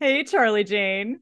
Hey, Charlie Jane.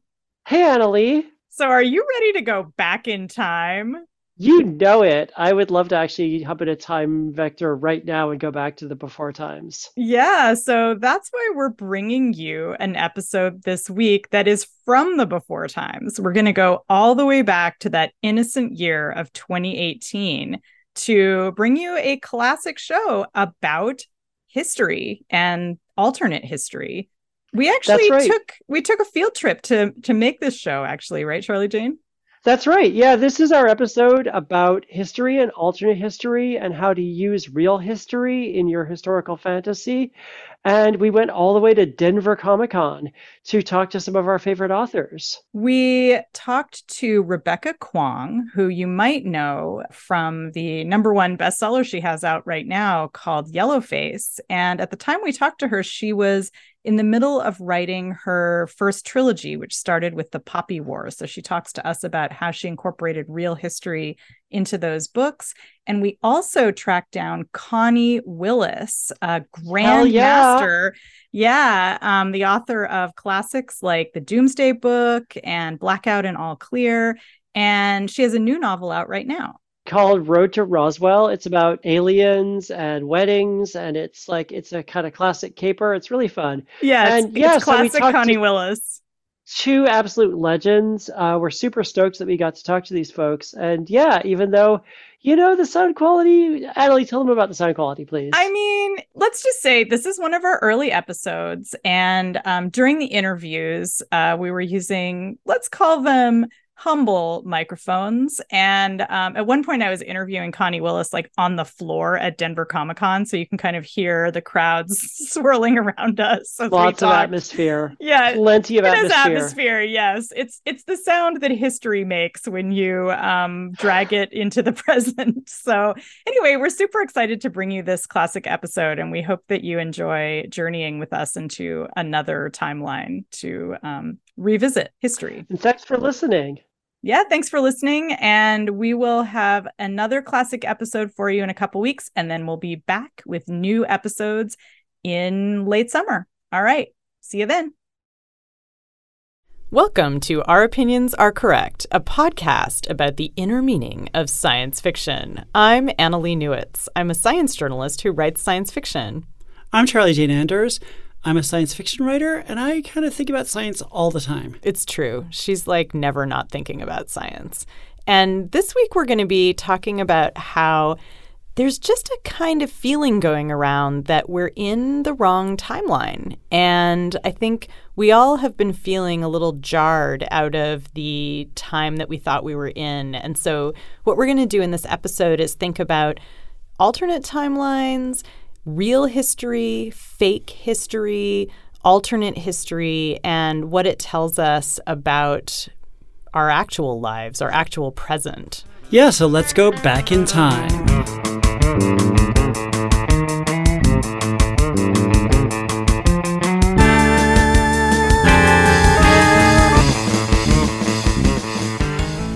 Hey, Annalee. So, are you ready to go back in time? You know it. I would love to actually hop in a time vector right now and go back to the before times. Yeah, so that's why we're bringing you an episode this week that is from the before times. We're going to go all the way back to that innocent year of 2018 to bring you a classic show about history and alternate history. We actually right. took we took a field trip to to make this show actually, right Charlie Jane? That's right. Yeah, this is our episode about history and alternate history and how to use real history in your historical fantasy. And we went all the way to Denver Comic Con to talk to some of our favorite authors. We talked to Rebecca Kuang, who you might know from the number one bestseller she has out right now called Yellowface. And at the time we talked to her, she was in the middle of writing her first trilogy, which started with the Poppy Wars. So she talks to us about how she incorporated real history into those books. And we also tracked down Connie Willis, a grandmaster. Yeah, yeah um, the author of classics like The Doomsday Book and Blackout and All Clear. And she has a new novel out right now called Road to Roswell. It's about aliens and weddings, and it's like it's a kind of classic caper. It's really fun. Yeah, and it's, yeah, it's classic so Connie Willis. Two absolute legends. Uh, we're super stoked that we got to talk to these folks, and yeah, even though you know the sound quality, Annalee, tell them about the sound quality, please. I mean, let's just say this is one of our early episodes, and um, during the interviews, uh, we were using let's call them humble microphones. And um, at one point, I was interviewing Connie Willis like on the floor at Denver Comic Con, so you can kind of hear the crowds swirling around us. Lots of atmosphere. Yeah, plenty of atmosphere. atmosphere. Yes, it's it's the sound that history makes when you um, drag it into the present. So anyway, we're super excited to bring you this classic episode, and we hope that you enjoy journeying with us into another timeline to um, revisit history. And thanks for listening yeah, thanks for listening. And we will have another classic episode for you in a couple weeks. And then we'll be back with new episodes in late summer. All right. See you then. Welcome to Our Opinions Are Correct, a podcast about the inner meaning of science fiction. I'm Annalee Newitz. I'm a science journalist who writes science fiction. I'm Charlie Jane Anders. I'm a science fiction writer and I kind of think about science all the time. It's true. She's like never not thinking about science. And this week we're going to be talking about how there's just a kind of feeling going around that we're in the wrong timeline. And I think we all have been feeling a little jarred out of the time that we thought we were in. And so, what we're going to do in this episode is think about alternate timelines real history, fake history, alternate history, and what it tells us about our actual lives, our actual present. Yeah, so let's go back in time.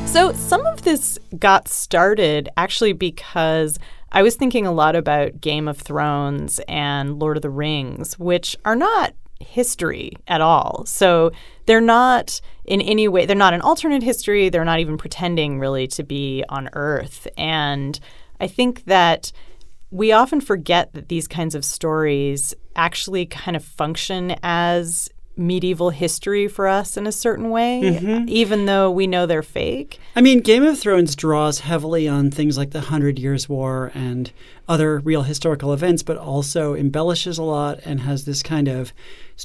So, some of this got started actually because I was thinking a lot about Game of Thrones and Lord of the Rings, which are not history at all. So they're not in any way, they're not an alternate history. They're not even pretending really to be on Earth. And I think that we often forget that these kinds of stories actually kind of function as medieval history for us in a certain way, mm-hmm. even though we know they're fake. I mean, Game of Thrones draws heavily on things like the Hundred Years' War and other real historical events, but also embellishes a lot and has this kind of,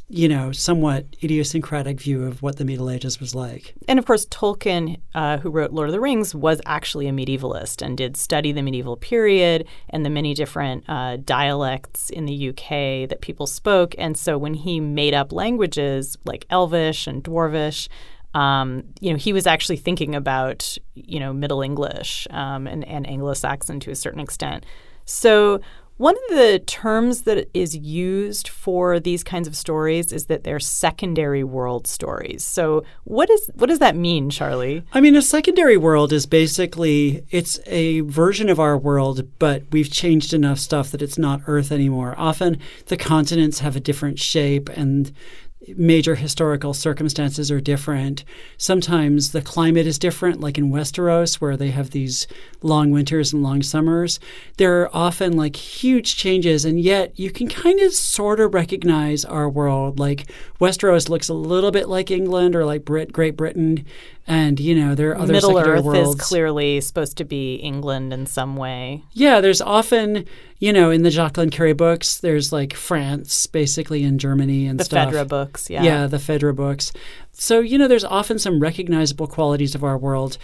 you know, somewhat idiosyncratic view of what the Middle Ages was like. And of course, Tolkien, uh, who wrote Lord of the Rings, was actually a medievalist and did study the medieval period and the many different uh, dialects in the UK that people spoke. And so when he made up languages like Elvish and Dwarvish, um, you know, he was actually thinking about, you know, Middle English um, and, and Anglo-Saxon to a certain extent. So, one of the terms that is used for these kinds of stories is that they're secondary world stories. So, what is what does that mean, Charlie? I mean, a secondary world is basically it's a version of our world, but we've changed enough stuff that it's not Earth anymore. Often, the continents have a different shape and major historical circumstances are different. Sometimes the climate is different, like in Westeros, where they have these long winters and long summers. There are often like huge changes, and yet you can kind of sort of recognize our world. Like Westeros looks a little bit like England or like Brit- Great Britain, and you know there are other Middle Earth worlds. is clearly supposed to be England in some way. Yeah, there's often, you know, in the Jacqueline Carey books, there's like France, basically in Germany and The stuff. Phèdre books, yeah. Yeah, the Phèdre books. So, you know, there's often some recognizable qualities of our world,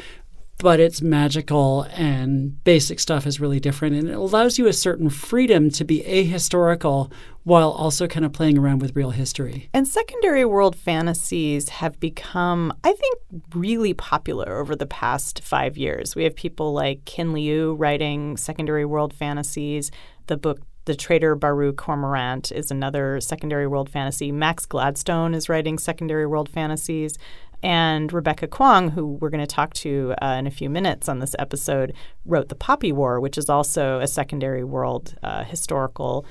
but it's magical and basic stuff is really different. And it allows you a certain freedom to be ahistorical while also kind of playing around with real history. And secondary world fantasies have become, I think, really popular over the past five years. We have people like Ken Liu writing secondary world fantasies. The book The Traitor Baru Cormorant is another secondary world fantasy. Max Gladstone is writing secondary world fantasies. And Rebecca Kuang, who we're going to talk to uh, in a few minutes on this episode, wrote The Poppy War, which is also a secondary world uh, historical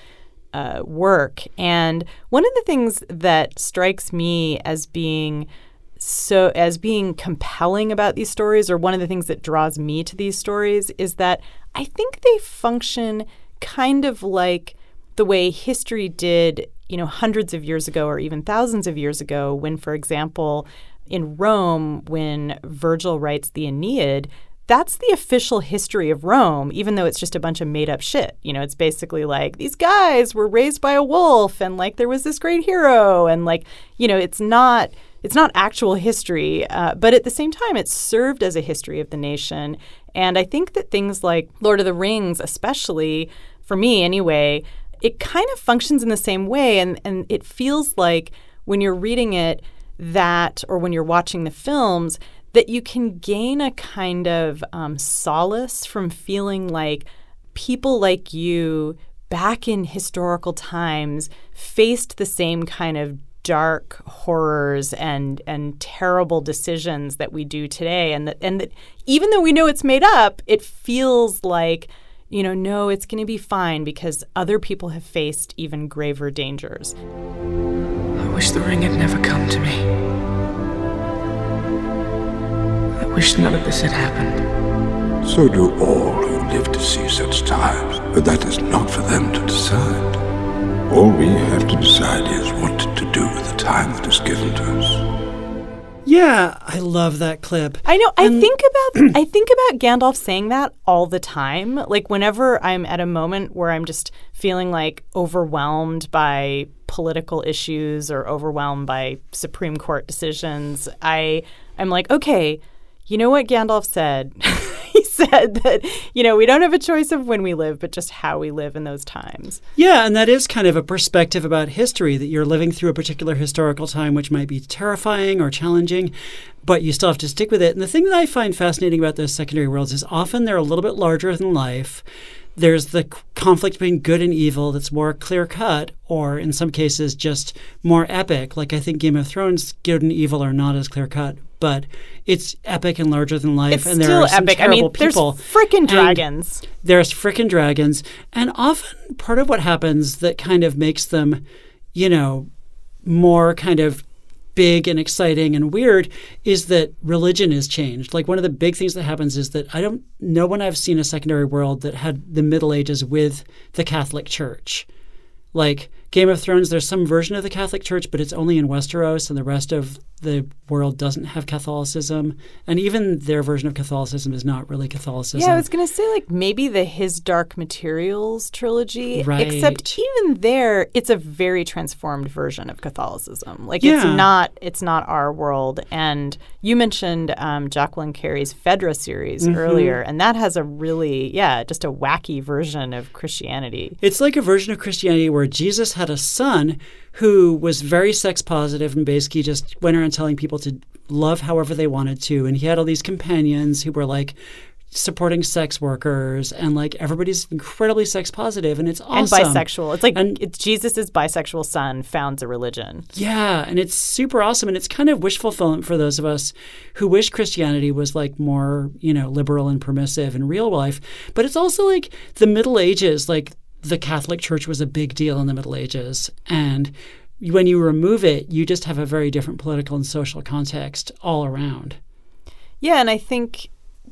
uh, work. And one of the things that strikes me as being so as being compelling about these stories, or one of the things that draws me to these stories, is that I think they function kind of like the way history did, you know, hundreds of years ago or even thousands of years ago, when, for example, in Rome, when Virgil writes the Aeneid, that's the official history of Rome, even though it's just a bunch of made up shit. You know, it's basically like these guys were raised by a wolf and like there was this great hero and like, you know, it's not it's not actual history, uh, but at the same time, it served as a history of the nation. And I think that things like Lord of the Rings, especially for me anyway, it kind of functions in the same way. And, and it feels like when you're reading it, that, or when you're watching the films, that you can gain a kind of um, solace from feeling like people like you back in historical times faced the same kind of dark horrors and and terrible decisions that we do today and that and that even though we know it's made up it feels like you know no it's going to be fine because other people have faced even graver dangers I wish the ring had never come to me. I wish none of this had happened. So do all who live to see such times, but that is not for them to decide. All we have to decide is what to do with the time that is given to us. Yeah, I love that clip. I know. I think about I think about Gandalf saying that all the time. Like whenever I'm at a moment where I'm just feeling like overwhelmed by political issues or overwhelmed by Supreme Court decisions, I I'm like, okay, you know what Gandalf said? he said that, you know, we don't have a choice of when we live, but just how we live in those times. Yeah, and that is kind of a perspective about history that you're living through a particular historical time, which might be terrifying or challenging, but you still have to stick with it. And the thing that I find fascinating about those secondary worlds is often they're a little bit larger than life. There's the conflict between good and evil that's more clear cut, or in some cases, just more epic. Like I think Game of Thrones, good and evil are not as clear cut, but it's epic and larger than life. It's and there still are some epic. I mean, terrible people. there's freaking dragons. there's frickin' dragons. And often part of what happens that kind of makes them, you know, more kind of big and exciting and weird is that religion is changed. Like one of the big things that happens is that I don't know when I've seen a secondary world that had the Middle Ages with the Catholic Church. Like Game of Thrones, there's some version of the Catholic Church, but it's only in Westeros, and the rest of the world doesn't have Catholicism. And even their version of Catholicism is not really Catholicism. Yeah, I was going to say like maybe the His Dark Materials trilogy, Right. except even there it's a very transformed version of Catholicism. Like it's not it's not our world. And you mentioned um, Jacqueline Carey's Phèdre series Mm-hmm. earlier, and that has a really yeah, just a wacky version of Christianity. It's like a version of Christianity where Jesus had a son who was very sex positive and basically just went around telling people to love however they wanted to. And he had all these companions who were like supporting sex workers and like everybody's incredibly sex positive and it's awesome. And bisexual. It's like And- it's Jesus' bisexual son founds a religion. Yeah, and it's super awesome and it's kind of wish fulfillment for those of us who wish Christianity was like more, you know, liberal and permissive in real life. But it's also like the Middle Ages, like the Catholic Church was a big deal in the Middle Ages and when you remove it, you just have a very different political and social context all around. Yeah, and I think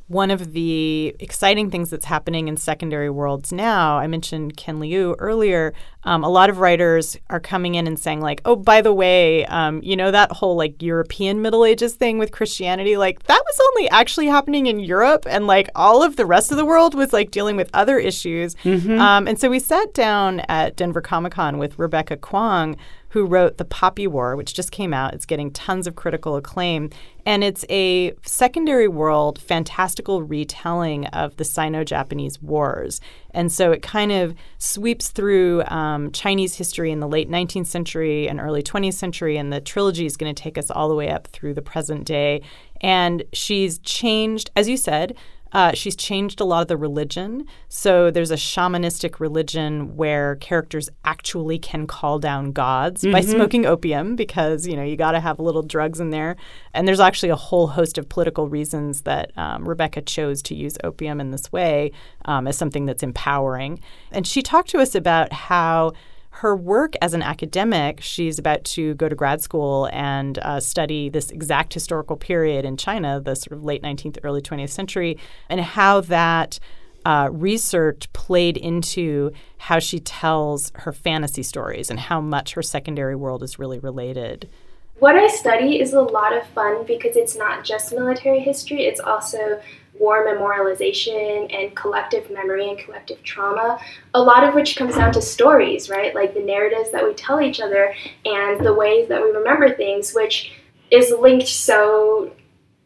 one of the exciting things that's happening in secondary worlds now, I mentioned Ken Liu earlier. Um, a lot of writers are coming in and saying, like, oh, by the way, um, you know, that whole like European Middle Ages thing with Christianity, like, that was only actually happening in Europe. And like all of the rest of the world was like dealing with other issues. Mm-hmm. Um, and so we sat down at Denver Comic Con with Rebecca Kuang who wrote The Poppy War, which just came out. It's getting tons of critical acclaim. And it's a secondary world fantastical retelling of the Sino Japanese Wars. And so it kind of sweeps through um, Chinese history in the late 19th century and early 20th century. And the trilogy is going to take us all the way up through the present day. And she's changed, as you said, uh, she's changed a lot of the religion. So there's a shamanistic religion where characters actually can call down gods mm-hmm. by smoking opium because, you know, you got to have a little drugs in there. And there's actually a whole host of political reasons that um, Rebecca chose to use opium in this way um, as something that's empowering. And she talked to us about how her work as an academic, she's about to go to grad school and uh, study this exact historical period in China, the sort of late 19th, early 20th century, and how that uh, research played into how she tells her fantasy stories and how much her secondary world is really related. What I study is a lot of fun because it's not just military history, it's also war memorialization and collective memory and collective trauma, a lot of which comes down to stories, right? Like the narratives that we tell each other and the ways that we remember things, which is linked so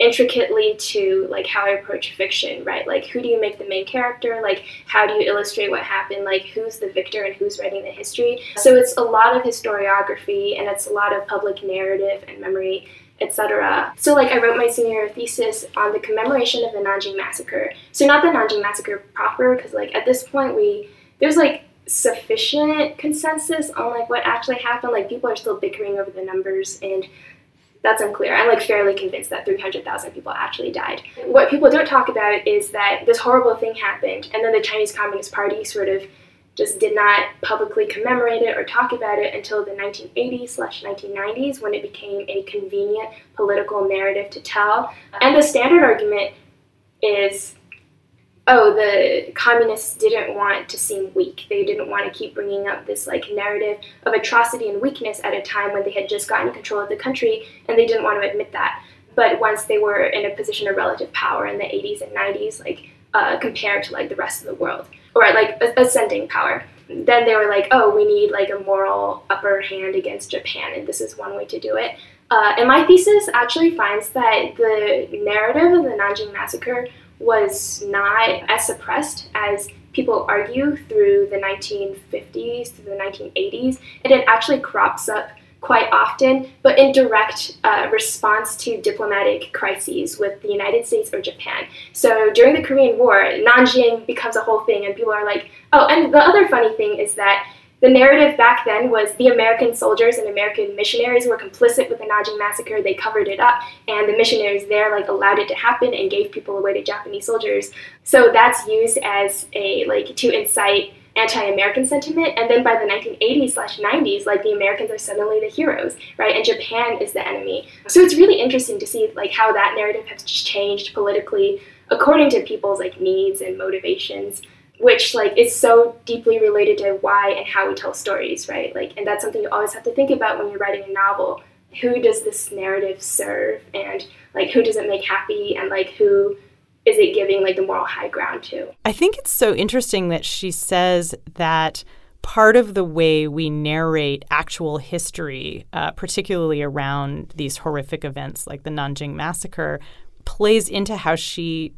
intricately to like how I approach fiction, right? Like who do you make the main character? Like how do you illustrate what happened? Like who's the victor and who's writing the history? So it's a lot of historiography and it's a lot of public narrative and memory etc. So like I wrote my senior thesis on the commemoration of the Nanjing massacre. So not the Nanjing massacre proper because like at this point we there's like sufficient consensus on like what actually happened. Like people are still bickering over the numbers and that's unclear. I'm like fairly convinced that 300,000 people actually died. What people don't talk about is that this horrible thing happened and then the Chinese Communist Party sort of just did not publicly commemorate it or talk about it until the 1980s slash 1990s when it became a convenient political narrative to tell. And the standard argument is oh, the communists didn't want to seem weak. They didn't want to keep bringing up this like narrative of atrocity and weakness at a time when they had just gotten control of the country and they didn't want to admit that. But once they were in a position of relative power in the 80s and 90s, like uh, compared to like the rest of the world, or like ascending power. Then they were like, oh, we need like a moral upper hand against Japan, and this is one way to do it. Uh, and my thesis actually finds that the narrative of the Nanjing massacre was not as suppressed as people argue through the 1950s, to the 1980s, and it actually crops up quite often, but in direct uh, response to diplomatic crises with the United States or Japan. So during the Korean War, Nanjing becomes a whole thing, and people are like, oh, and the other funny thing is that the narrative back then was the American soldiers and American missionaries were complicit with the Nanjing massacre. They covered it up, and the missionaries there like allowed it to happen and gave people away to Japanese soldiers. So that's used as a like to incite anti-American sentiment, and then by the 1980s slash 90s, like the Americans are suddenly the heroes, right? And Japan is the enemy. So it's really interesting to see like how that narrative has changed politically according to people's like needs and motivations which like is so deeply related to why and how we tell stories right like and that's something you always have to think about when you're writing a novel who does this narrative serve and like who does it make happy and like who is it giving like the moral high ground to? I think it's so interesting that she says that part of the way we narrate actual history, uh, particularly around these horrific events like the Nanjing massacre, plays into how she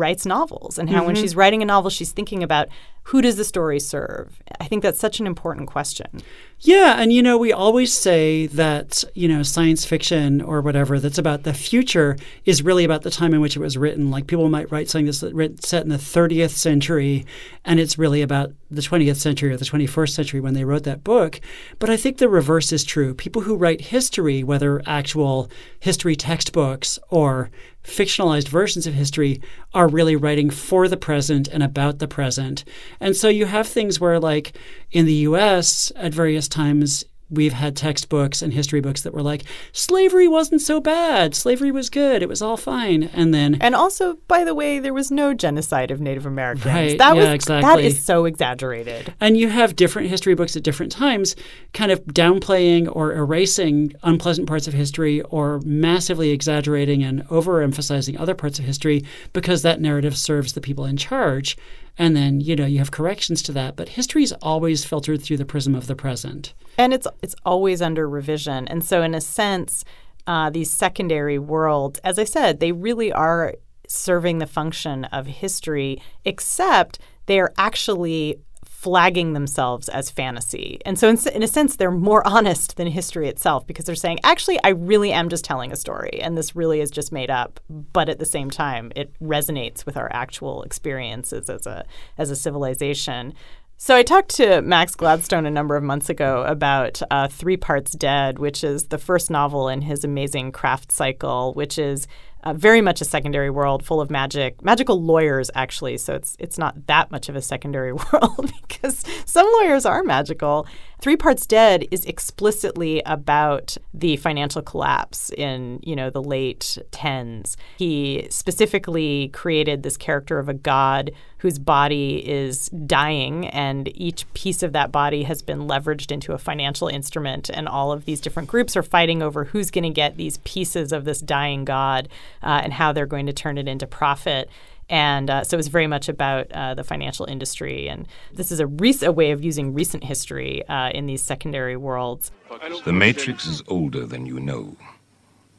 writes novels and how mm-hmm. when she's writing a novel she's thinking about who does the story serve? I think that's such an important question. Yeah and you know we always say that you know science fiction or whatever that's about the future is really about the time in which it was written. Like people might write something that's set in the 30th century and it's really about the 20th century or the 21st century when they wrote that book. But i think the reverse is true. People who write history whether actual history textbooks or fictionalized versions of history are really writing for the present and about the present. And so you have things where, like in the US, at various times, we've had textbooks and history books that were like, slavery wasn't so bad. Slavery was good. It was all fine. And then. And also, by the way, there was no genocide of Native Americans. Right, That yeah, was exactly. that is so exaggerated. And you have different history books at different times, kind of downplaying or erasing unpleasant parts of history or massively exaggerating and overemphasizing other parts of history because that narrative serves the people in charge. And then, you know, you have corrections to that. But history is always filtered through the prism of the present. and it's it's always under revision and so in a sense uh, these secondary worlds as i said they really are serving the function of history except they are actually flagging themselves as fantasy. And so in, in a sense they're more honest than history itself because they're saying actually i really am just telling a story and this really is just made up. But at the same time it resonates with our actual experiences as a as a civilization. So I talked to Max Gladstone a number of months ago about uh, Three Parts Dead, which is the first novel in his amazing craft cycle, which is uh, very much a secondary world full of magic, magical lawyers actually. So it's it's not that much of a secondary world because some lawyers are magical. Three Parts Dead is explicitly about the financial collapse in you know the late tens. He specifically created this character of a god whose body is dying, and each piece of that body has been leveraged into a financial instrument, and all of these different groups are fighting over who's going to get these pieces of this dying god uh, and how they're going to turn it into profit. And uh, so was very much about uh, the financial industry. And this is a, rec- a way of using recent history uh, in these secondary worlds. The Matrix is older than you know.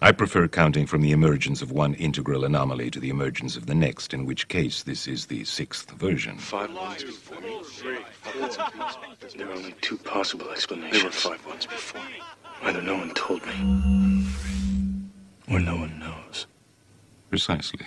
I prefer counting from the emergence of one integral anomaly to the emergence of the next, in which case this is the sixth version. Five ones before me. There are only two possible explanations. There were five ones before me. Either no one told me, or no one knows. Precisely.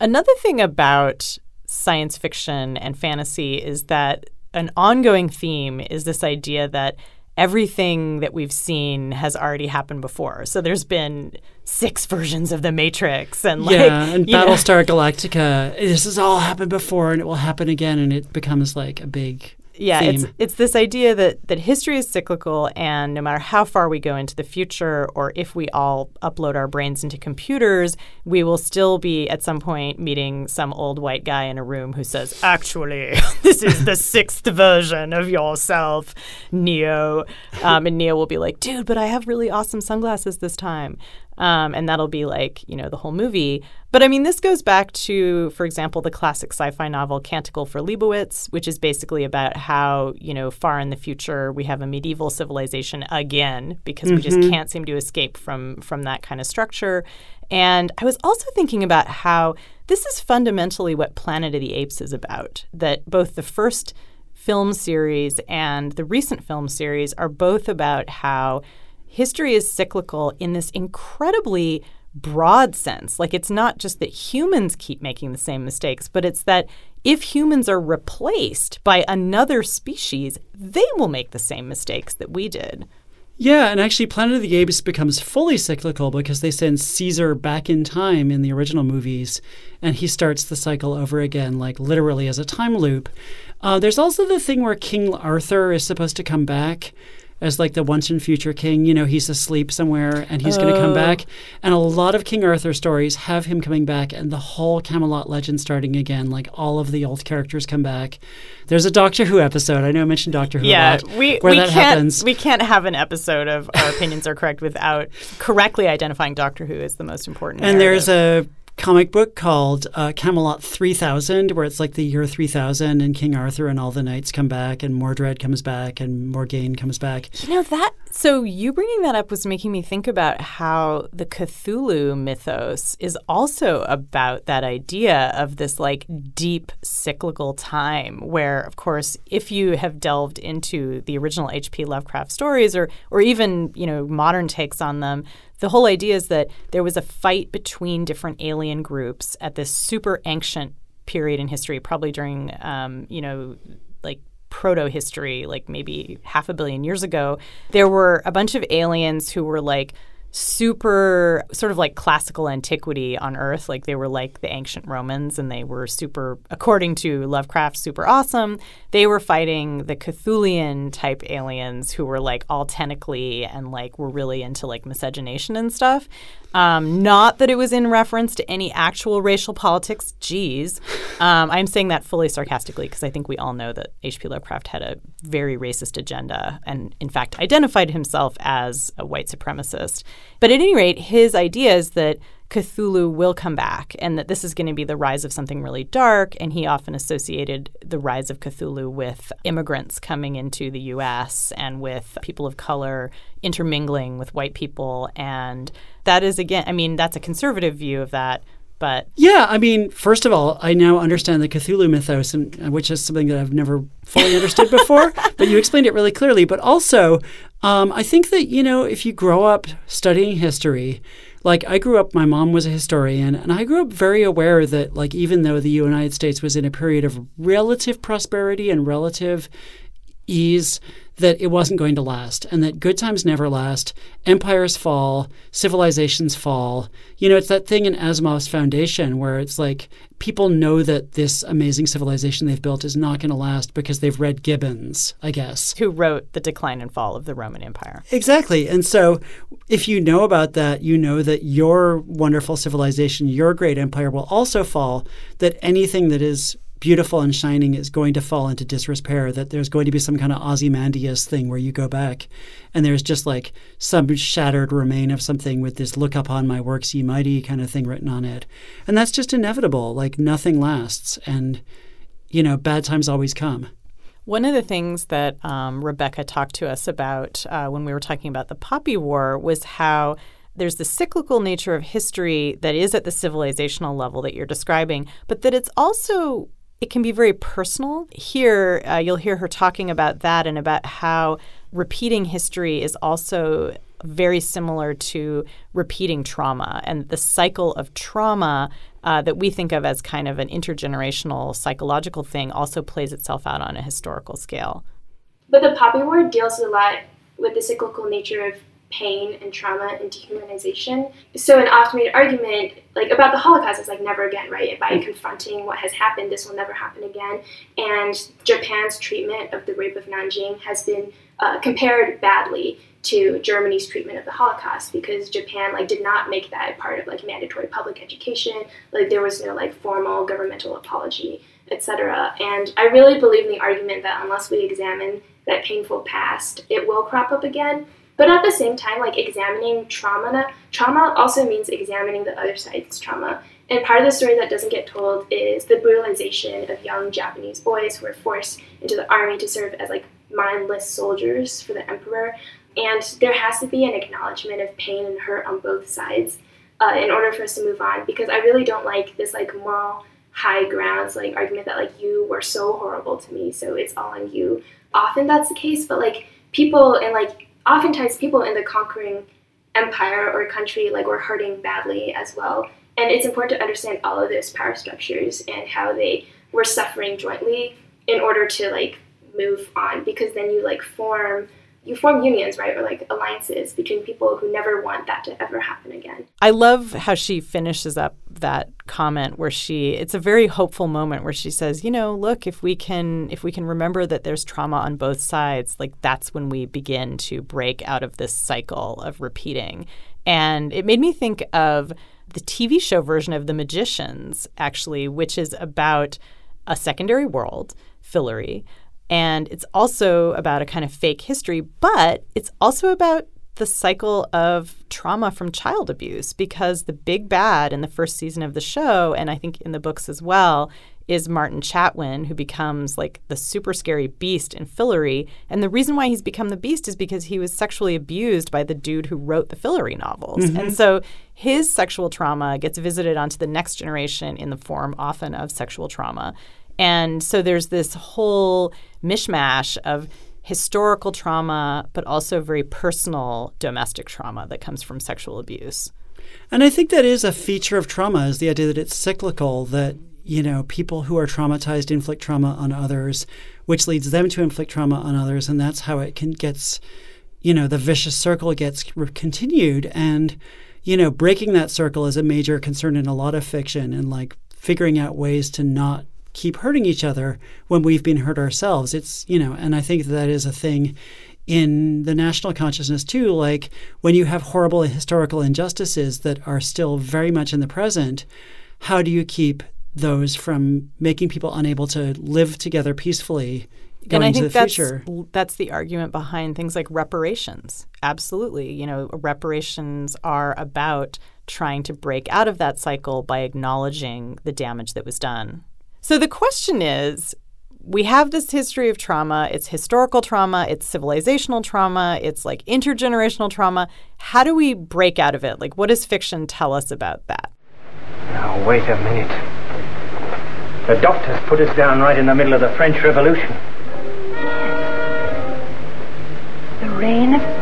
Another thing about science fiction and fantasy is that an ongoing theme is this idea that everything that we've seen has already happened before. So there's been six versions of the Matrix and like yeah, and you know- Battlestar Galactica. This has all happened before, and it will happen again, and it becomes like a big yeah, theme. it's it's this idea that that history is cyclical, and no matter how far we go into the future, or if we all upload our brains into computers, we will still be at some point meeting some old white guy in a room who says, "Actually, this is the sixth version of yourself, Neo," um, and Neo will be like, "Dude, but I have really awesome sunglasses this time." Um, and that'll be like, you know, the whole movie. But I mean, this goes back to, for example, the classic sci fi novel Canticle for Leibowitz, which is basically about how, you know, far in the future we have a medieval civilization again because we just can't seem to escape from, from that kind of structure. And I was also thinking about how this is fundamentally what Planet of the Apes is about, that both the first film series and the recent film series are both about how history is cyclical in this incredibly broad sense. Like it's not just that humans keep making the same mistakes, but it's that if humans are replaced by another species, they will make the same mistakes that we did. Yeah, and actually, Planet of the Apes becomes fully cyclical because they send Caesar back in time in the original movies, and he starts the cycle over again, like literally as a time loop. Uh, there's also the thing where King Arthur is supposed to come back as like the once and future king. You know, he's asleep somewhere and he's going to come back. Oh. And a lot of King Arthur stories have him coming back and the whole Camelot legend starting again. Like all of the old characters come back. There's a Doctor Who episode. I know I mentioned Doctor Who a Yeah, lot, we, where we that can't happens. we can't have an episode of our opinions are correct without correctly identifying Doctor Who as the most important. And there's a comic book called uh, Camelot 3000, where it's like the year 3000, and King Arthur and all the knights come back, and Mordred comes back, and Morgaine comes back. You know that so you bringing that up was making me think about how the Cthulhu mythos is also about that idea of this like deep cyclical time where of course if you have delved into the original HP Lovecraft stories or or even, you know, modern takes on them, the whole idea is that there was a fight between different alien groups at this super ancient period in history, probably during, um, you know, like proto history, like maybe half a billion years ago, there were a bunch of aliens who were like super sort of like classical antiquity on Earth. Like they were like the ancient Romans and they were super, according to Lovecraft, super awesome. They were fighting the Cthulian type aliens who were like all tentacly and like were really into like miscegenation and stuff. Um, not that it was in reference to any actual racial politics. Geez. Um, I'm saying that fully sarcastically because I think we all know that H.P. Lovecraft had a very racist agenda and, in fact, identified himself as a white supremacist. But at any rate, his idea is that Cthulhu will come back and that this is going to be the rise of something really dark. And he often associated the rise of Cthulhu with immigrants coming into the US and with people of color intermingling with white people. And that is, again, I mean, that's a conservative view of that. But yeah, I mean, first of all, I now understand the Cthulhu mythos, and, uh, which is something that I've never fully understood before. but you explained it really clearly. But also, um, I think that you know, if you grow up studying history, like I grew up, my mom was a historian, and I grew up very aware that, like, even though the United States was in a period of relative prosperity and relative ease, that it wasn't going to last and that good times never last. Empires fall, civilizations fall. You know, it's that thing in Asimov's Foundation where it's like people know that this amazing civilization they've built is not going to last because they've read Gibbons, I guess. Who wrote The Decline and Fall of the Roman Empire. Exactly. And so if you know about that, you know that your wonderful civilization, your great empire will also fall, that anything that is beautiful and shining is going to fall into disrepair, that there's going to be some kind of Ozymandias thing where you go back and there's just like some shattered remain of something with this look upon my works ye mighty kind of thing written on it. And that's just inevitable. Like nothing lasts and, you know, bad times always come. One of the things that um, Rebecca talked to us about uh, when we were talking about the Poppy War was how there's the cyclical nature of history that is at the civilizational level that you're describing, but that it's also it can be very personal. Here, uh, you'll hear her talking about that and about how repeating history is also very similar to repeating trauma and the cycle of trauma uh, that we think of as kind of an intergenerational psychological thing also plays itself out on a historical scale. But the Poppy War deals a lot with the cyclical nature of pain and trauma and dehumanization. So an often made argument like about the Holocaust is like never again, right? By mm. confronting what has happened, this will never happen again. And Japan's treatment of the rape of Nanjing has been uh, compared badly to Germany's treatment of the Holocaust because Japan like did not make that part of like mandatory public education. Like there was no like formal governmental apology, etc. And I really believe in the argument that unless we examine that painful past, it will crop up again. But at the same time, like examining trauma, trauma also means examining the other side's trauma. And part of the story that doesn't get told is the brutalization of young Japanese boys who were forced into the army to serve as like mindless soldiers for the emperor. And there has to be an acknowledgement of pain and hurt on both sides uh, in order for us to move on. Because I really don't like this like moral high grounds like argument that like you were so horrible to me, so it's all on you. Often that's the case, but like people and like oftentimes people in the conquering empire or country like were hurting badly as well. And it's important to understand all of those power structures and how they were suffering jointly in order to like move on because then you like form you form unions, right, or like alliances between people who never want that to ever happen again. I love how she finishes up that comment where she it's a very hopeful moment where she says, you know, look, if we can if we can remember that there's trauma on both sides, like that's when we begin to break out of this cycle of repeating. And it made me think of the TV show version of The Magicians, actually, which is about a secondary world, Fillory, and it's also about a kind of fake history, but it's also about the cycle of trauma from child abuse because the big bad in the first season of the show, and I think in the books as well, is Martin Chatwin, who becomes like the super scary beast in Fillory. And the reason why he's become the beast is because he was sexually abused by the dude who wrote the Fillory novels. Mm-hmm. And so his sexual trauma gets visited onto the next generation in the form often of sexual trauma. And so there's this whole mishmash of historical trauma, but also very personal domestic trauma that comes from sexual abuse. And I think that is a feature of trauma is the idea that it's cyclical, that, you know, people who are traumatized inflict trauma on others, which leads them to inflict trauma on others. And that's how it can gets you know, the vicious circle gets continued. And, you know, breaking that circle is a major concern in a lot of fiction and like figuring out ways to not keep hurting each other when we've been hurt ourselves. It's, you know, and I think that is a thing in the national consciousness too. Like when you have horrible historical injustices that are still very much in the present, how do you keep those from making people unable to live together peacefully going and I think that's, future? That's the argument behind things like reparations. Absolutely. You know, reparations are about trying to break out of that cycle by acknowledging the damage that was done. So the question is we have this history of trauma. It's historical trauma, it's civilizational trauma, it's like intergenerational trauma. How do we break out of it? Like, what does fiction tell us about that? Now, wait a minute. The doctors put us down right in the middle of the French Revolution. The reign of terror.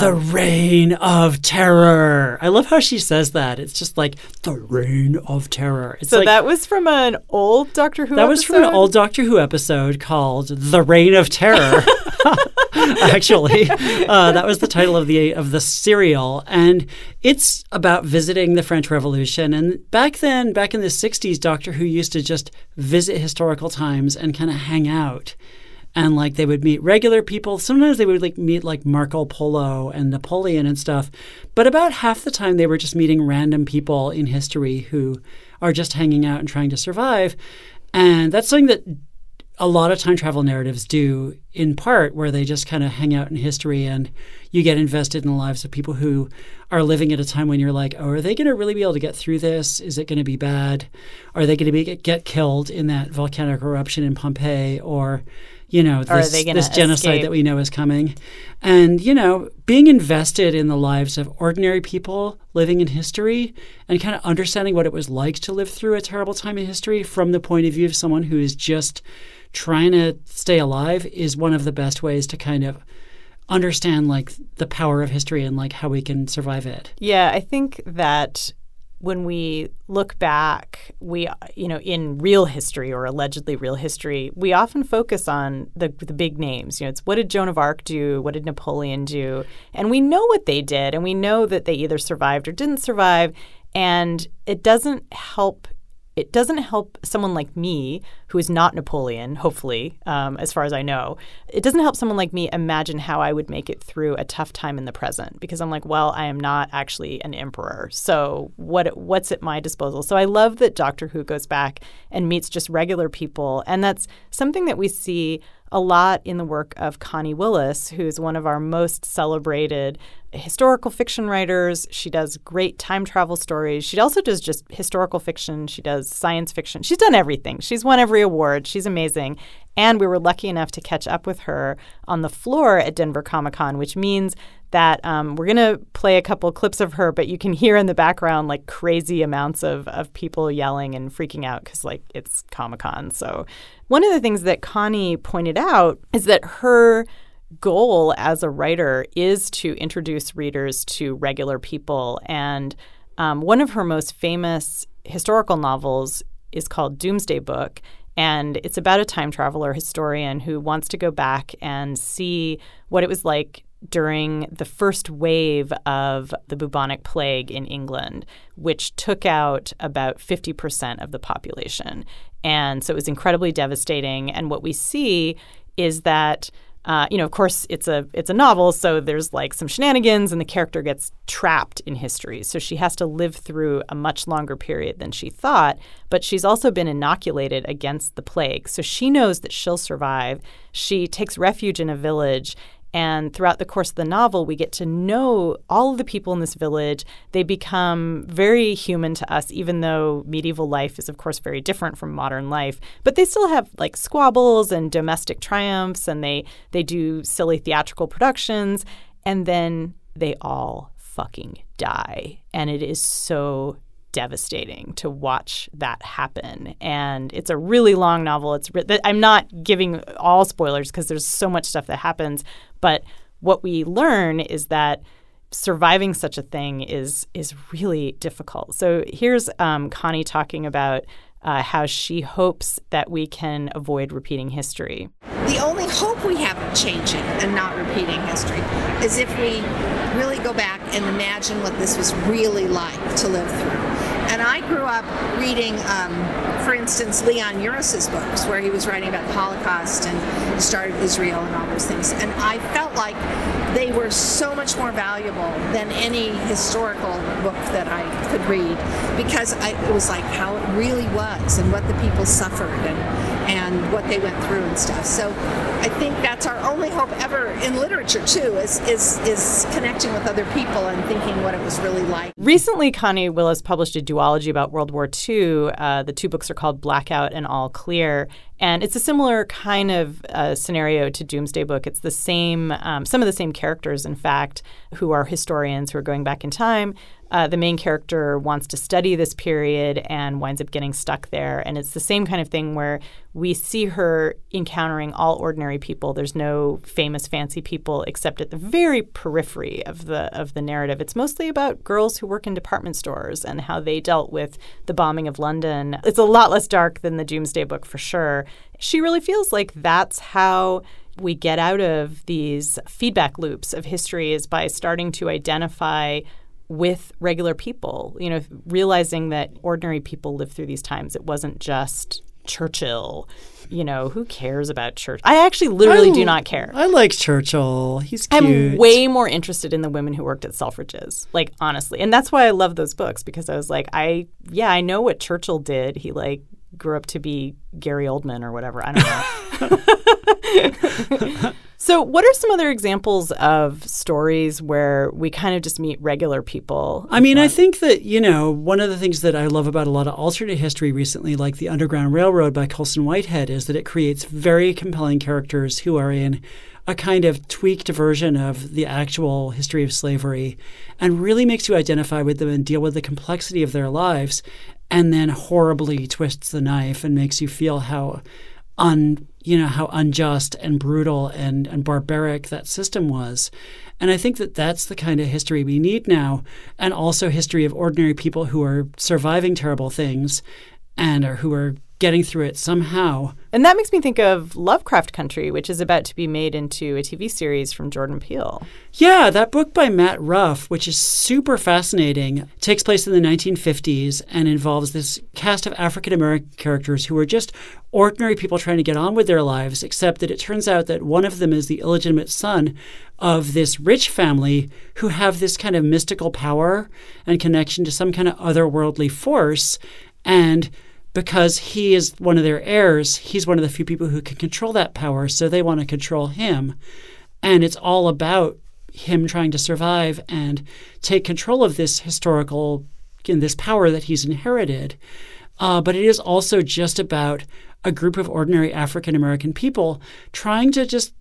The reign of terror. I love how she says that. It's just like the reign of terror. It's so like, that was from an old Doctor Who that was from an old Doctor Who episode called "The Reign of Terror." Actually, uh, that was the title of the of the serial, and it's about visiting the French Revolution. And back then, back in the '60s, Doctor Who used to just visit historical times and kind of hang out and like they would meet regular people. Sometimes they would like meet like Marco Polo and Napoleon and stuff. But about half the time they were just meeting random people in history who are just hanging out and trying to survive. And that's something that a lot of time travel narratives do in part where they just kind of hang out in history and you get invested in the lives of people who are living at a time when you're like, oh, are they going to really be able to get through this? Is it going to be bad? Are they going to be get killed in that volcanic eruption in Pompeii or you know, this, this genocide escape? that we know is coming. And, you know, being invested in the lives of ordinary people living in history and kind of understanding what it was like to live through a terrible time in history from the point of view of someone who is just trying to stay alive is one of the best ways to kind of understand like the power of history and like how we can survive it. Yeah, I think that when we look back, we you know in real history or allegedly real history, we often focus on the the big names. You know, it's what did Joan of Arc do? What did Napoleon do? And we know what they did, and we know that they either survived or didn't survive. And it doesn't help. It doesn't help someone like me, who is not Napoleon, hopefully, um, as far as I know. It doesn't help someone like me imagine how I would make it through a tough time in the present because I'm like, well, I am not actually an emperor. So what what's at my disposal? So I love that Doctor Who goes back and meets just regular people, and that's something that we see a lot in the work of Connie Willis, who's one of our most celebrated historical fiction writers. She does great time travel stories. She also does just historical fiction. She does science fiction. She's done everything. She's won every award. She's amazing. And we were lucky enough to catch up with her on the floor at Denver Comic Con, which means that um, we're going to play a couple clips of her, but you can hear in the background like crazy amounts of, of people yelling and freaking out because like it's Comic Con. So one of the things that Connie pointed out is that her goal as a writer is to introduce readers to regular people. And um, one of her most famous historical novels is called Doomsday Book. And it's about a time traveler historian who wants to go back and see what it was like during the first wave of the bubonic plague in England, which took out about 50% of the population. And so it was incredibly devastating. And what we see is that uh, you know, of course, it's a it's a novel, so there's like some shenanigans, and the character gets trapped in history. So she has to live through a much longer period than she thought. But she's also been inoculated against the plague, so she knows that she'll survive. She takes refuge in a village. And throughout the course of the novel, we get to know all of the people in this village. They become very human to us, even though medieval life is, of course, very different from modern life. But they still have like squabbles and domestic triumphs, and they they do silly theatrical productions, and then they all fucking die, and it is so devastating to watch that happen. And it's a really long novel. It's I'm not giving all spoilers because there's so much stuff that happens, but what we learn is that surviving such a thing is is really difficult. So here's um, Connie talking about uh, how she hopes that we can avoid repeating history. The only hope we have of changing and not repeating history is if we really go back and imagine what this was really like to live through. And I grew up reading, um, for instance, Leon Uris's books, where he was writing about the Holocaust and the start of Israel and all those things. And I felt like they were so much more valuable than any historical book that I could read because I, it was like how it really was and what the people suffered and and what they went through and stuff. So I think that's our only hope ever in literature too is is is connecting with other people and thinking what it was really like. Recently, Connie Willis published a duology about World War II. Uh, the two books are called Blackout and All Clear. And it's a similar kind of uh, scenario to Doomsday Book. It's the same, um, some of the same characters, in fact, who are historians who are going back in time. Uh, the main character wants to study this period and winds up getting stuck there. And it's the same kind of thing where we see her encountering all ordinary people. There's no famous, fancy people except at the very periphery of the of the narrative. It's mostly about girls who work in department stores and how they dealt with the bombing of London. It's a lot less dark than the Doomsday Book for sure. She really feels like that's how we get out of these feedback loops of history is by starting to identify with regular people, you know, realizing that ordinary people live through these times. It wasn't just Churchill. You know, who cares about Churchill? I actually literally I, do not care. I like Churchill. He's cute. I'm way more interested in the women who worked at Selfridges, like honestly. And that's why I love those books because I was like, I yeah, I know what Churchill did. He like grew up to be Gary Oldman or whatever. I don't know. So, what are some other examples of stories where we kind of just meet regular people? I mean, I think that, you know, one of the things that I love about a lot of alternate history recently, like The Underground Railroad by Colson Whitehead, is that it creates very compelling characters who are in a kind of tweaked version of the actual history of slavery and really makes you identify with them and deal with the complexity of their lives and then horribly twists the knife and makes you feel how un you know how unjust and brutal and, and barbaric that system was. And i think that that's the kind of history we need now and also history of ordinary people who are surviving terrible things and are who are getting through it somehow. And that makes me think of Lovecraft Country, which is about to be made into a TV series from Jordan Peele. Yeah, that book by Matt Ruff, which is super fascinating, takes place in the 1950s and involves this cast of African American characters who are just ordinary people trying to get on with their lives, except that it turns out that one of them is the illegitimate son of this rich family who have this kind of mystical power and connection to some kind of otherworldly force. And because he is one of their heirs, he's one of the few people who can control that power, so they want to control him. And it's all about him trying to survive and take control of this historical, in this power that he's inherited. Uh, but it is also just about a group of ordinary African American people trying to just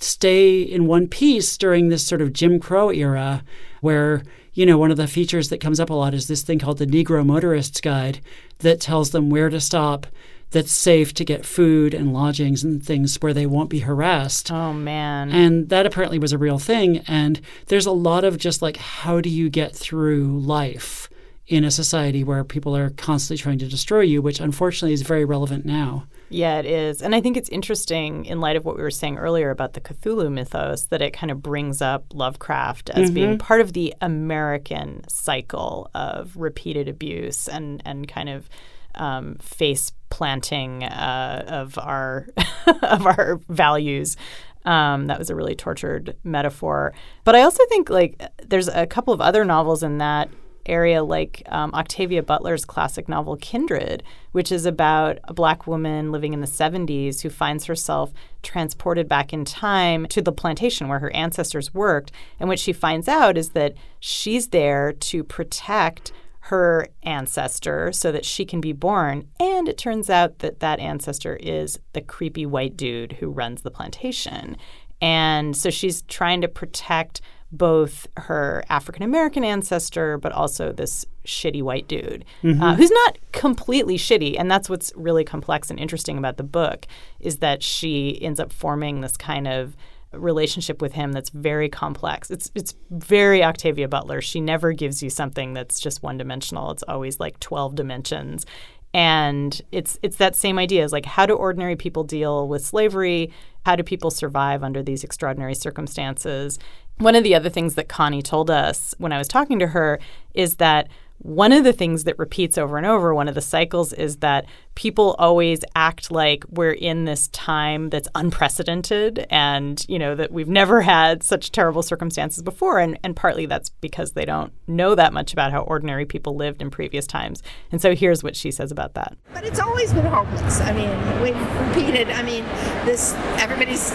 stay in one piece during this sort of Jim Crow era where you know, one of the features that comes up a lot is this thing called the Negro Motorist's Guide that tells them where to stop that's safe to get food and lodgings and things where they won't be harassed. Oh, man. And that apparently was a real thing. And there's a lot of just like, how do you get through life in a society where people are constantly trying to destroy you, which unfortunately is very relevant now. Yeah, it is. And I think it's interesting in light of what we were saying earlier about the Cthulhu mythos that it kind of brings up Lovecraft as mm-hmm. being part of the American cycle of repeated abuse and, and kind of um, face planting uh, of our of our values. Um, that was a really tortured metaphor. But I also think like there's a couple of other novels in that area like um, Octavia Butler's classic novel Kindred, which is about a black woman living in the 70s who finds herself transported back in time to the plantation where her ancestors worked. And what she finds out is that she's there to protect her ancestor so that she can be born. And it turns out that that ancestor is the creepy white dude who runs the plantation. And so she's trying to protect both her African American ancestor, but also this shitty white dude mm-hmm. uh, who's not completely shitty. And that's what's really complex and interesting about the book is that she ends up forming this kind of relationship with him that's very complex. It's it's very Octavia Butler. She never gives you something that's just one dimensional. It's always like 12 dimensions. And it's it's that same idea is like how do ordinary people deal with slavery? How do people survive under these extraordinary circumstances? One of the other things that Connie told us when I was talking to her is that one of the things that repeats over and over, one of the cycles, is that people always act like we're in this time that's unprecedented and, you know, that we've never had such terrible circumstances before. And, and partly that's because they don't know that much about how ordinary people lived in previous times. And so here's what she says about that. But it's always been hopeless. I mean, we've repeated, I mean, this, everybody's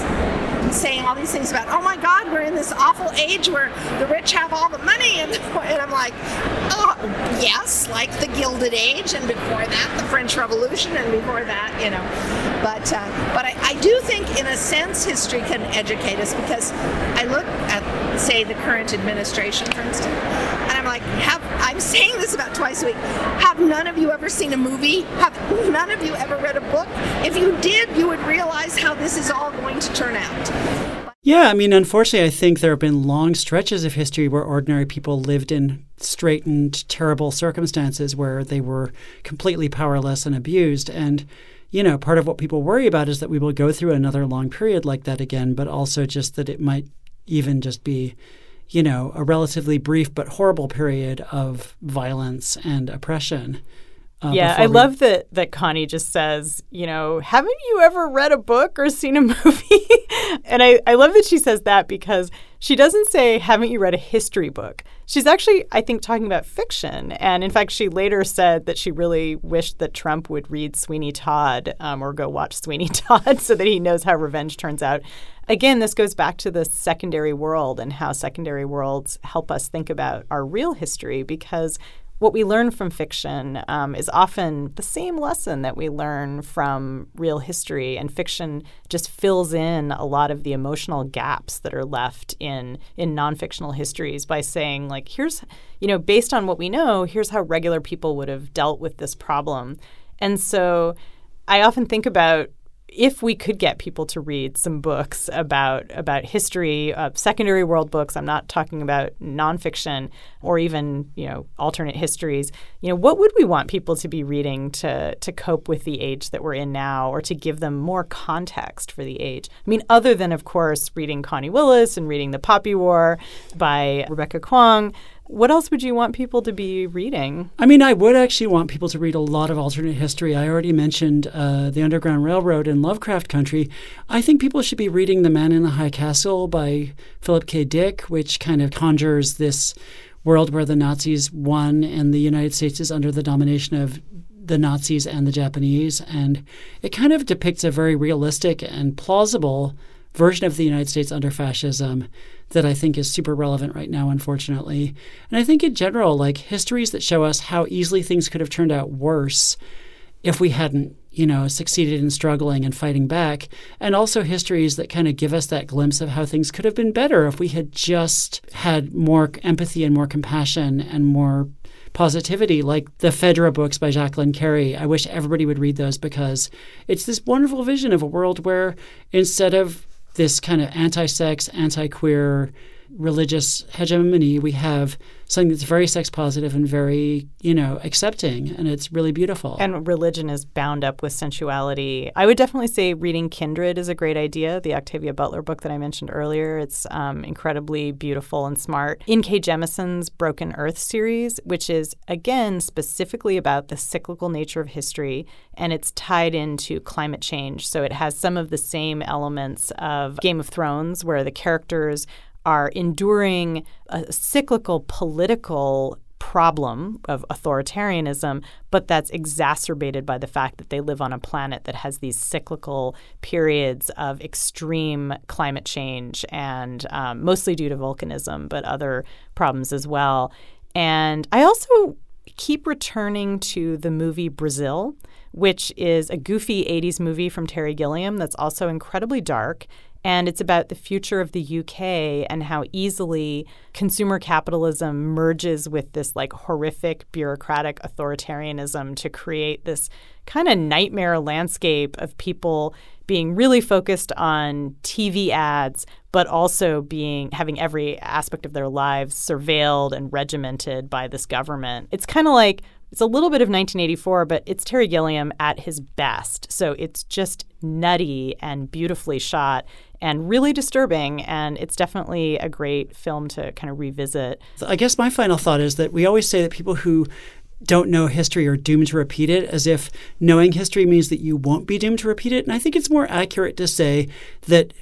saying all these things about, oh my God, we're in this awful age where the rich have all the money. And, and I'm like, oh, yes, like the Gilded Age, and before that, the French Revolution, and before that, you know. But uh, but I, I do think, in a sense, history can educate us because I look at, say, the current administration, for instance, and I'm like, have I'm saying this about twice a week. Have none of you ever seen a movie? Have none of you ever read a book? If you did, you would realize how this is all going to turn out. Yeah, I mean, unfortunately, I think there have been long stretches of history where ordinary people lived in straitened, terrible circumstances where they were completely powerless and abused. And, you know, part of what people worry about is that we will go through another long period like that again, but also just that it might even just be, you know, a relatively brief but horrible period of violence and oppression. Uh, yeah, I we... love that that Connie just says, you know, haven't you ever read a book or seen a movie? and I, I love that she says that because she doesn't say, haven't you read a history book? She's actually, I think, talking about fiction. And in fact, she later said that she really wished that Trump would read Sweeney Todd um, or go watch Sweeney Todd so that he knows how revenge turns out. Again, this goes back to the secondary world and how secondary worlds help us think about our real history because what we learn from fiction um, is often the same lesson that we learn from real history, and fiction just fills in a lot of the emotional gaps that are left in in nonfictional histories by saying, like, here's, you know, based on what we know, here's how regular people would have dealt with this problem, and so. I often think about if we could get people to read some books about about history, uh, secondary world books, I'm not talking about nonfiction or even you know alternate histories. You know, what would we want people to be reading to to cope with the age that we're in now, or to give them more context for the age? I mean, other than of course reading Connie Willis and reading The Poppy War by Rebecca Kuang. What else would you want people to be reading? I mean, I would actually want people to read a lot of alternate history. I already mentioned uh, The Underground Railroad and Lovecraft Country. I think people should be reading The Man in the High Castle by Philip K. Dick, which kind of conjures this world where the Nazis won and the United States is under the domination of the Nazis and the Japanese. And it kind of depicts a very realistic and plausible version of the United States under fascism that I think is super relevant right now, unfortunately. And I think in general, like histories that show us how easily things could have turned out worse if we hadn't, you know, succeeded in struggling and fighting back. And also histories that kind of give us that glimpse of how things could have been better if we had just had more empathy and more compassion and more positivity, like the Phèdre books by Jacqueline Carey. I wish everybody would read those because it's this wonderful vision of a world where instead of this kind of anti-sex, anti-queer religious hegemony, we have something that's very sex positive and very, you know, accepting. And it's really beautiful. And religion is bound up with sensuality. I would definitely say reading Kindred is a great idea, the Octavia Butler book that I mentioned earlier. It's um, incredibly beautiful and smart. N.K. Jemisin's Broken Earth series, which is, again, specifically about the cyclical nature of history, and it's tied into climate change. So it has some of the same elements of Game of Thrones, where the characters are enduring a cyclical political problem of authoritarianism, but that's exacerbated by the fact that they live on a planet that has these cyclical periods of extreme climate change and um, mostly due to volcanism, but other problems as well. And I also keep returning to the movie Brazil, which is a goofy 80s movie from Terry Gilliam that's also incredibly dark and it's about the future of the UK and how easily consumer capitalism merges with this like horrific bureaucratic authoritarianism to create this kind of nightmare landscape of people being really focused on TV ads, but also being having every aspect of their lives surveilled and regimented by this government. It's kind of like it's a little bit of 1984, but it's Terry Gilliam at his best. So it's just nutty and beautifully shot and really disturbing. And it's definitely a great film to kind of revisit. I guess my final thought is that we always say that people who don't know history are doomed to repeat it, as if knowing history means that you won't be doomed to repeat it. And I think it's more accurate to say that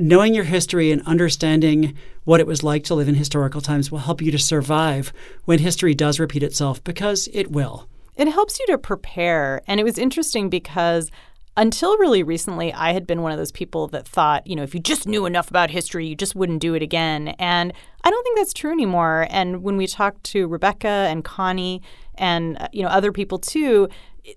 knowing your history and understanding what it was like to live in historical times will help you to survive when history does repeat itself, because it will. It helps you to prepare. And it was interesting because until really recently, I had been one of those people that thought, you know, if you just knew enough about history, you just wouldn't do it again. And I don't think that's true anymore. And when we talked to Rebecca and Connie and, uh, you know, other people too,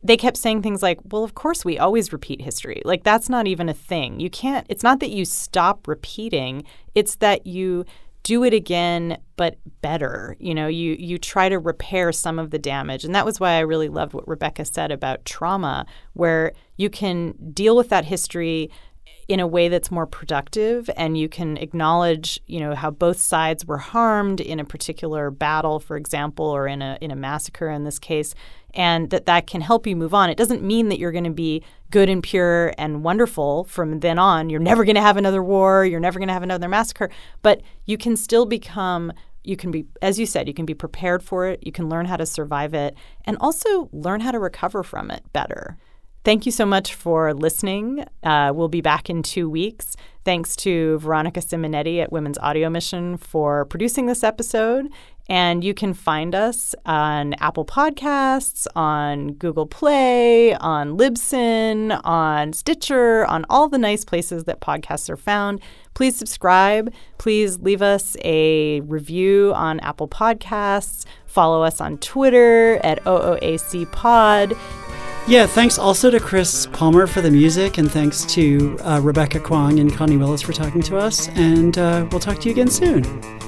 they kept saying things like, well, of course, we always repeat history. Like, that's not even a thing. You can't, it's not that you stop repeating, it's that you do it again but better. You know you you try to repair some of the damage. And that was why i really loved what rebecca said about trauma where you can deal with that history in a way that's more productive and you can acknowledge you know how both sides were harmed in a particular battle for example or in a in a massacre in this case and that that can help you move on it doesn't mean that you're going to be good and pure and wonderful from then on you're never going to have another war you're never going to have another massacre but you can still become you can be as you said you can be prepared for it you can learn how to survive it and also learn how to recover from it better Thank you so much for listening. Uh, we'll be back in two weeks. Thanks to Veronica Simonetti at Women's Audio Mission for producing this episode. And you can find us on Apple Podcasts, on Google Play, on Libsyn, on Stitcher, on all the nice places that podcasts are found. Please subscribe. Please leave us a review on Apple Podcasts. Follow us on Twitter at OOAC Pod. Yeah, thanks also to Chris Palmer for the music, and thanks to uh, Rebecca Kuang and Connie Willis for talking to us. And uh, we'll talk to you again soon.